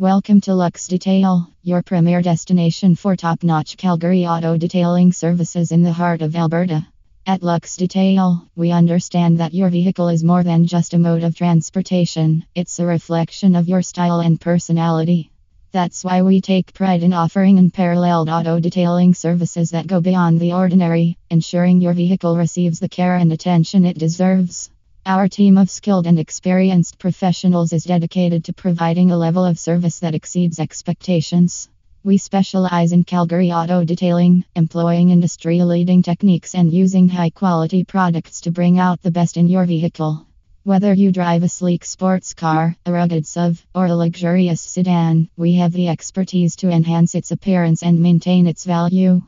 Welcome to Lux Detail, your premier destination for top notch Calgary auto detailing services in the heart of Alberta. At Lux Detail, we understand that your vehicle is more than just a mode of transportation, it's a reflection of your style and personality. That's why we take pride in offering unparalleled auto detailing services that go beyond the ordinary, ensuring your vehicle receives the care and attention it deserves. Our team of skilled and experienced professionals is dedicated to providing a level of service that exceeds expectations. We specialize in Calgary auto detailing, employing industry leading techniques and using high quality products to bring out the best in your vehicle. Whether you drive a sleek sports car, a rugged SUV, or a luxurious sedan, we have the expertise to enhance its appearance and maintain its value.